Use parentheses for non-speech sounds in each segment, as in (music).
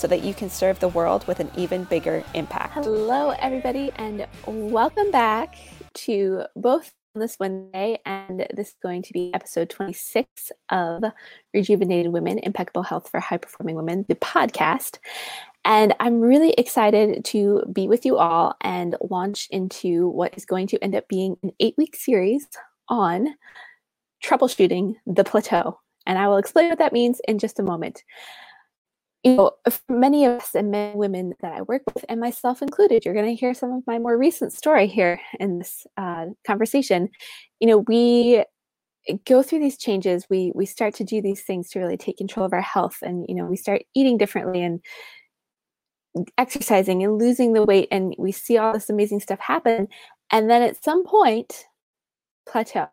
so that you can serve the world with an even bigger impact. Hello, everybody, and welcome back to both this Wednesday, and this is going to be episode 26 of Rejuvenated Women Impeccable Health for High Performing Women, the podcast. And I'm really excited to be with you all and launch into what is going to end up being an eight week series on troubleshooting the plateau. And I will explain what that means in just a moment you know, many of us and many women that I work with, and myself included, you're going to hear some of my more recent story here in this uh, conversation. You know, we go through these changes. We we start to do these things to really take control of our health, and you know, we start eating differently and exercising and losing the weight, and we see all this amazing stuff happen. And then at some point, plateau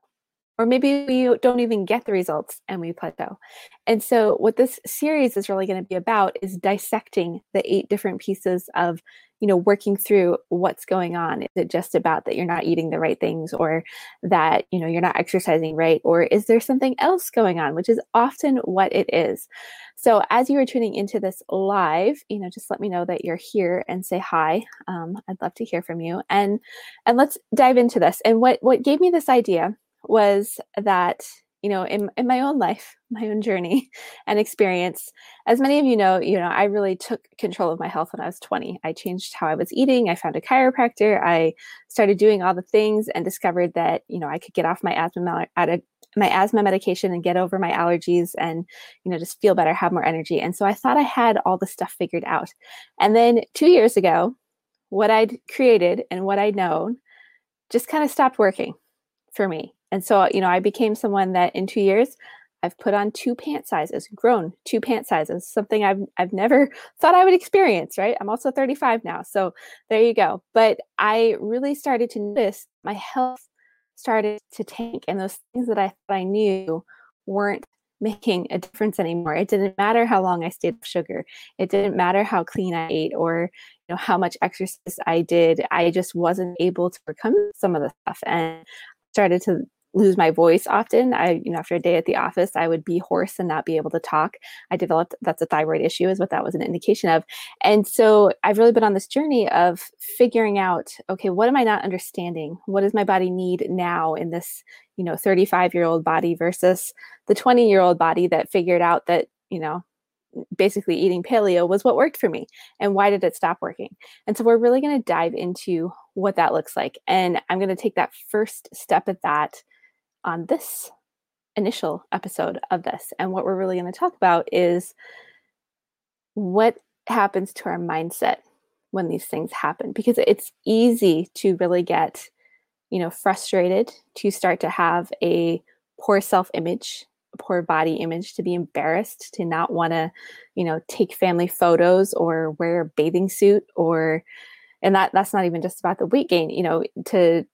or maybe we don't even get the results and we plateau. And so, what this series is really going to be about is dissecting the eight different pieces of, you know, working through what's going on. Is it just about that you're not eating the right things, or that you know you're not exercising right, or is there something else going on, which is often what it is. So, as you are tuning into this live, you know, just let me know that you're here and say hi. Um, I'd love to hear from you, and and let's dive into this. And what what gave me this idea was that you know in, in my own life (laughs) my own journey and experience as many of you know you know i really took control of my health when i was 20 i changed how i was eating i found a chiropractor i started doing all the things and discovered that you know i could get off my asthma my asthma medication and get over my allergies and you know just feel better have more energy. And so i thought i had all the stuff figured out. And then two years ago what i'd created and what i'd known just kind of stopped working for me and so, you know, I became someone that in two years, I've put on two pant sizes, grown two pant sizes, something I've I've never (laughs) thought I would experience, right? I'm also 35 now. So there you go. But I really started to notice my health started to tank and those things that I thought I knew weren't making a difference anymore. It didn't matter how long I stayed off sugar. It didn't matter how clean I ate or you know how much exercise I did. I just wasn't able to overcome some of the stuff and started to lose my voice often. I, you know, after a day at the office, I would be hoarse and not be able to talk. I developed that's a thyroid issue, is what that was an indication of. And so I've really been on this journey of figuring out, okay, what am I not understanding? What does my body need now in this, you know, 35 year old body versus the 20 year old body that figured out that, you know, basically eating paleo was what worked for me and why did it stop working and so we're really going to dive into what that looks like and i'm going to take that first step at that on this initial episode of this. And what we're really going to talk about is what happens to our mindset when these things happen because it's easy to really get you know frustrated to start to have a poor self-image a poor body image to be embarrassed to not want to you know take family photos or wear a bathing suit or and that that's not even just about the weight gain you know to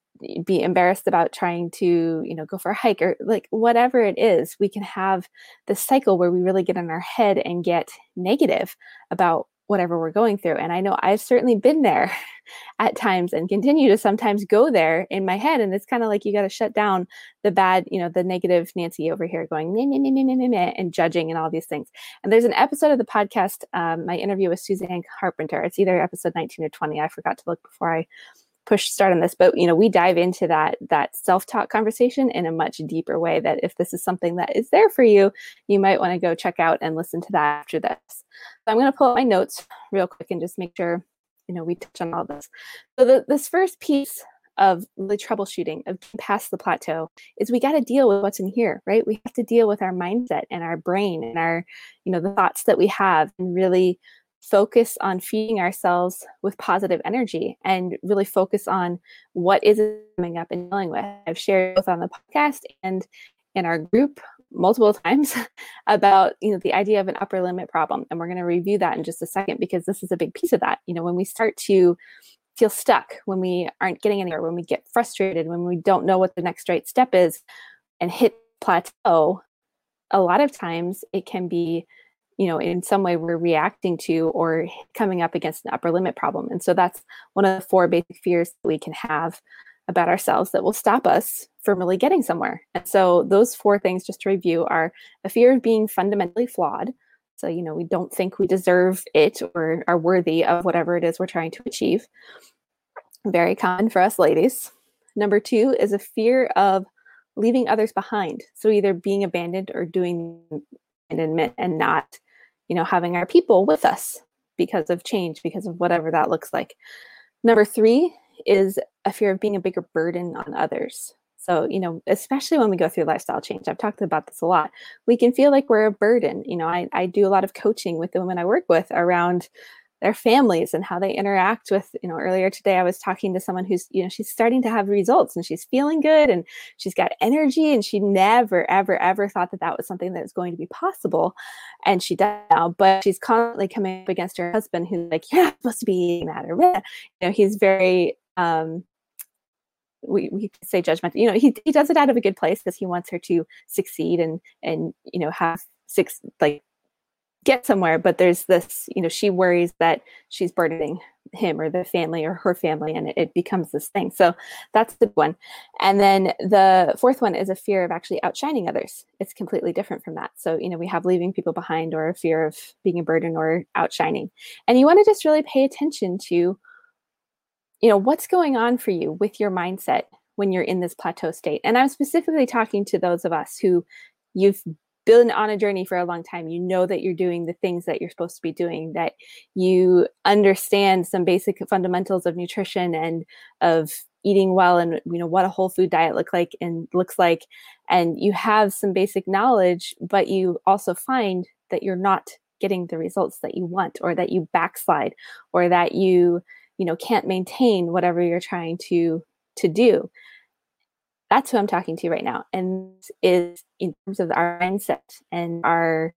be embarrassed about trying to you know go for a hike or like whatever it is we can have this cycle where we really get in our head and get negative about whatever we're going through. And i know i've certainly been there (laughs) at times and continue to sometimes go there in my head and it's kind of like you got to shut down the bad you know the negative nancy over here going meh, meh, meh, meh, meh, meh, and judging and all these things. And there's an episode of the podcast um, my interview with suzanne carpenter. It's either episode 19 or 20 i forgot to look before i push start on this but you know we dive into that that self-talk conversation in a much deeper way that if this is something that is there for you you might want to go check out and listen to that after this. So i'm going to pull up my notes real quick and just make sure you know we touch on all this. So the, this first piece of the troubleshooting of past the plateau is we got to deal with what's in here right? We have to deal with our mindset and our brain and our you know the thoughts that we have and really focus on feeding ourselves with positive energy and really focus on what is coming up and dealing with. I've shared both on the podcast and in our group multiple (laughs) times about you know the idea of an upper limit problem and we're going to review that in just a second because this is a big piece of that you know when we start to feel stuck when we aren't getting anywhere when we get frustrated when we don't know what the next right step is and hit plateau a lot of times it can be you know in some way we're reacting to or coming up against an upper limit problem and so that's one of the four basic fears that we can have about ourselves that will stop us from really getting somewhere. And so those four things just to review are a fear of being fundamentally flawed. So, you know, we don't think we deserve it or are worthy of whatever it is we're trying to achieve. Very common for us ladies. Number two is a fear of leaving others behind. So either being abandoned or doing abandonment and not, you know, having our people with us because of change, because of whatever that looks like. Number three is a fear of being a bigger burden on others. So, you know, especially when we go through lifestyle change, I've talked about this a lot. We can feel like we're a burden. You know, I, I do a lot of coaching with the women I work with around their families and how they interact with, you know, earlier today I was talking to someone who's, you know, she's starting to have results and she's feeling good and she's got energy and she never, ever, ever thought that that was something that was going to be possible. And she does now, but she's constantly coming up against her husband who's like, you're not supposed to be eating that or, you know, he's very, um, we, we say judgmental you know he, he does it out of a good place because he wants her to succeed and and you know have six like get somewhere but there's this you know she worries that she's burdening him or the family or her family and it, it, becomes this thing. So that's the one. And then the fourth one is a fear of actually outshining others. It's completely different from that. So you know we have leaving people behind or a fear of being a burden or outshining. And you want to just really pay attention to you know what's going on for you with your mindset when you're in this plateau state. And i'm specifically talking to those of us who you've been on a journey for a long time you know that you're doing the things that you're supposed to be doing that you understand some basic fundamentals of nutrition and of eating well and you know what a whole food diet look like and looks like and you have some basic knowledge but you also find that you're not getting the results that you want or that you backslide or that you you know can't maintain whatever you're trying to to do that's who i'm talking to right now and is in terms of our mindset and our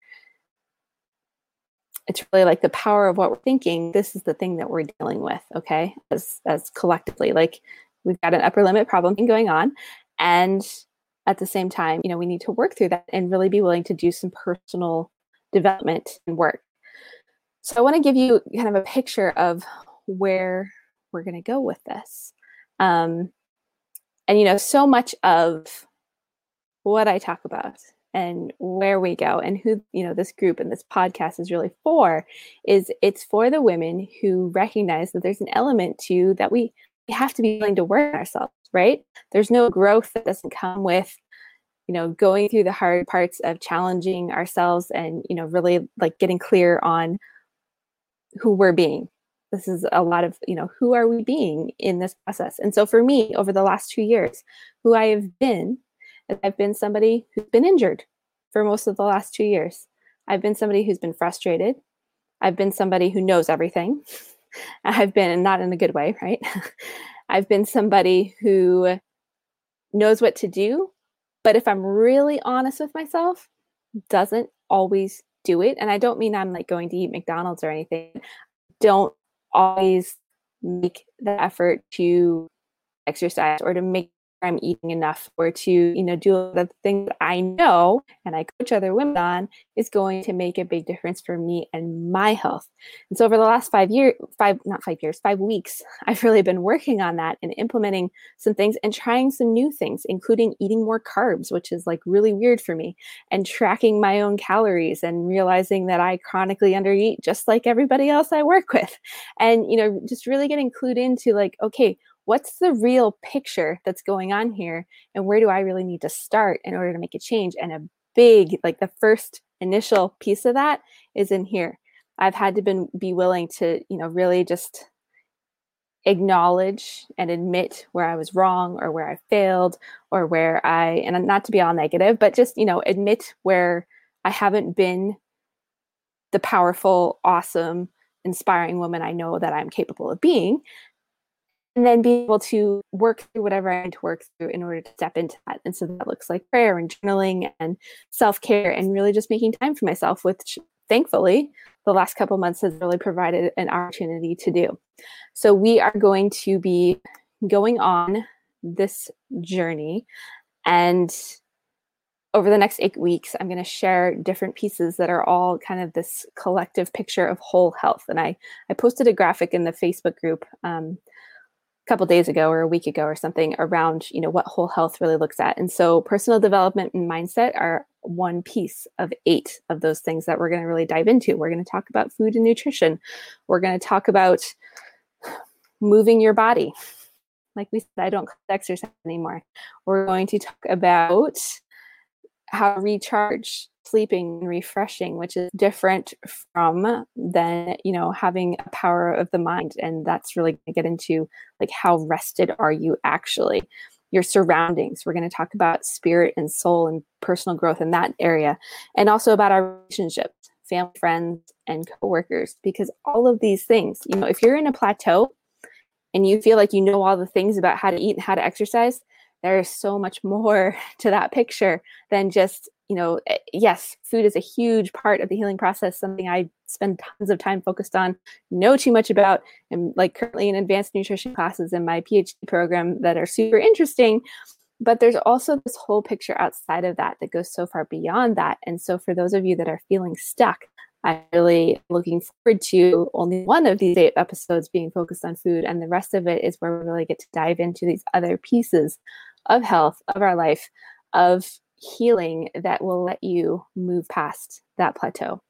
it's really like the power of what we're thinking this is the thing that we're dealing with okay as as collectively like we've got an upper limit problem going on and at the same time you know we need to work through that and really be willing to do some personal development and work so i want to give you kind of a picture of where we're going to go with this. Um, and, you know, so much of what I talk about and where we go and who, you know, this group and this podcast is really for is it's for the women who recognize that there's an element to that we, have to be willing to work ourselves, right? There's no growth that doesn't come with you know going through the hard parts of challenging ourselves and you know really like getting clear on who we're being this is a lot of you know who are we being in this process? And so for me over the last two years who i have been i've been somebody who's been injured for most of the last two years. I've been somebody who's been frustrated. I've been somebody who knows everything. (laughs) I've been not in a good way right? (laughs) I've been somebody who knows what to do but if i'm really honest with myself doesn't always do it. And i don't mean i'm like going to eat mcdonald's or anything. Don't always make the effort to exercise or to make I'm eating enough or to, you know, do the things I know and I coach other women on is going to make a big difference for me and my health. And so over the last five years, five, not five years, five weeks, (laughs) I've really been working on that and implementing some things and trying some new things, including eating more carbs, which is like really weird for me, and tracking my own calories and realizing that I chronically undereat just like everybody else I work with. And, you know, just really getting clued into like, okay, what's the real picture that's going on here and where do i really need to start in order to make a change? And a big like the first initial piece of that is in here. I've had to been be willing to you know really just acknowledge and admit where i was wrong or where i failed or where i and not to be all negative but just you know admit where i haven't been the powerful awesome inspiring woman i know that i'm capable of being and then be able to work through whatever I need to work through in order to step into that. And so that looks like prayer and journaling and self care and really just making time for myself, which thankfully the last couple months has really provided an opportunity to do. So we are going to be going on this journey and over the next eight weeks, I'm going to share different pieces that are all kind of this collective picture of whole health. And I, I posted a graphic in the Facebook group um, couple days ago or a week ago or something around, you know, what whole health really looks at. And so personal development and mindset are one piece of eight of those things that we're going to really dive into. We're going to talk about food and nutrition. We're going to talk about moving your body. Like we said, I don't exercise anymore. We're going to talk about how to recharge sleeping and refreshing which is different from then, you know having a power of the mind and that's really going to get into like how rested are you actually? Your surroundings we're going to talk about spirit and soul and personal growth in that area and also about our relationships family friends and coworkers because all of these things you know if you're in a plateau and you feel like you know all the things about how to eat and how to exercise there is so much more (laughs) to that picture than just you know eh, yes food is a huge part of the healing process something i spend tons of time focused on know too much about and like currently in advanced nutrition classes in my phd program that are super interesting but there's also this whole picture outside of that that goes so far beyond that and so for those of you that are feeling stuck I'm really looking forward to only one of these eight episodes being focused on food, and the rest of it is where we really get to dive into these other pieces of health, of our life, of healing that will let you move past that plateau.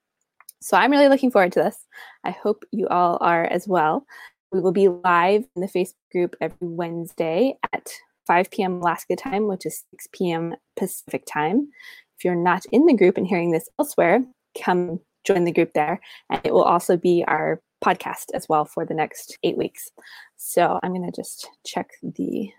So I'm really looking forward to this. I hope you all are as well. We will be live in the Facebook group every Wednesday at 5 p.m. Alaska time, which is 6 p.m. Pacific time. If you're not in the group and hearing this elsewhere, come join the group there. And it will also be our podcast as well for the next eight weeks. So I'm going to just check the.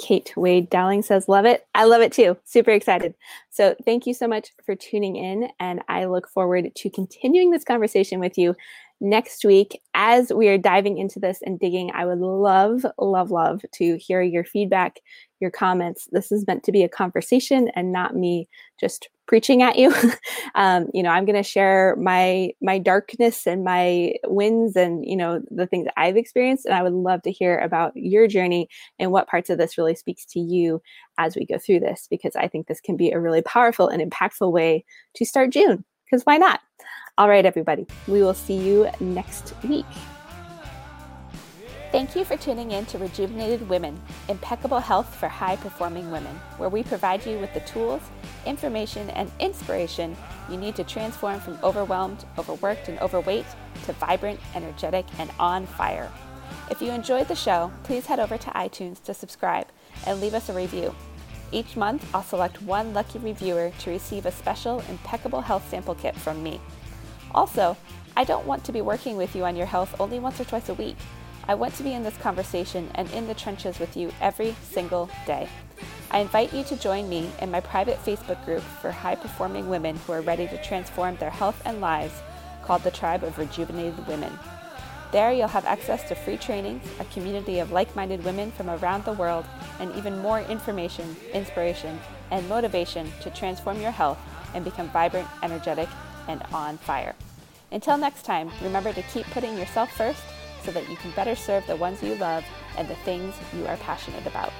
Kate Wade Dowling says, Love it. I love it too. Super excited. So, thank you so much for tuning in. And I look forward to continuing this conversation with you next week as we are diving into this and digging. I would love, love, love to hear your feedback, your comments. This is meant to be a conversation and not me just preaching at you. (laughs) um, you know, I'm going to share my my darkness and my wins and you know the things that I've experienced, and I would love to hear about your journey and what parts of this really speaks to you as we go through this, because I think this can be a really powerful and impactful way to start June. Because why not? All right, everybody, we will see you next week. Thank you for tuning in to Rejuvenated Women, impeccable health for high performing women, where we provide you with the tools, information, and inspiration you need to transform from overwhelmed, overworked, and overweight to vibrant, energetic, and on fire. If you enjoyed the show, please head over to iTunes to subscribe and leave us a review. Each month, I'll select one lucky reviewer to receive a special impeccable health sample kit from me. Also, I don't want to be working with you on your health only once or twice a week. I want to be in this conversation and in the trenches with you every single day. I invite you to join me in my private Facebook group for high performing women who are ready to transform their health and lives called the Tribe of Rejuvenated Women. There, you'll have access to free trainings, a community of like minded women from around the world, and even more information, inspiration, and motivation to transform your health and become vibrant, energetic, and on fire. Until next time, remember to keep putting yourself first so that you can better serve the ones you love and the things you are passionate about.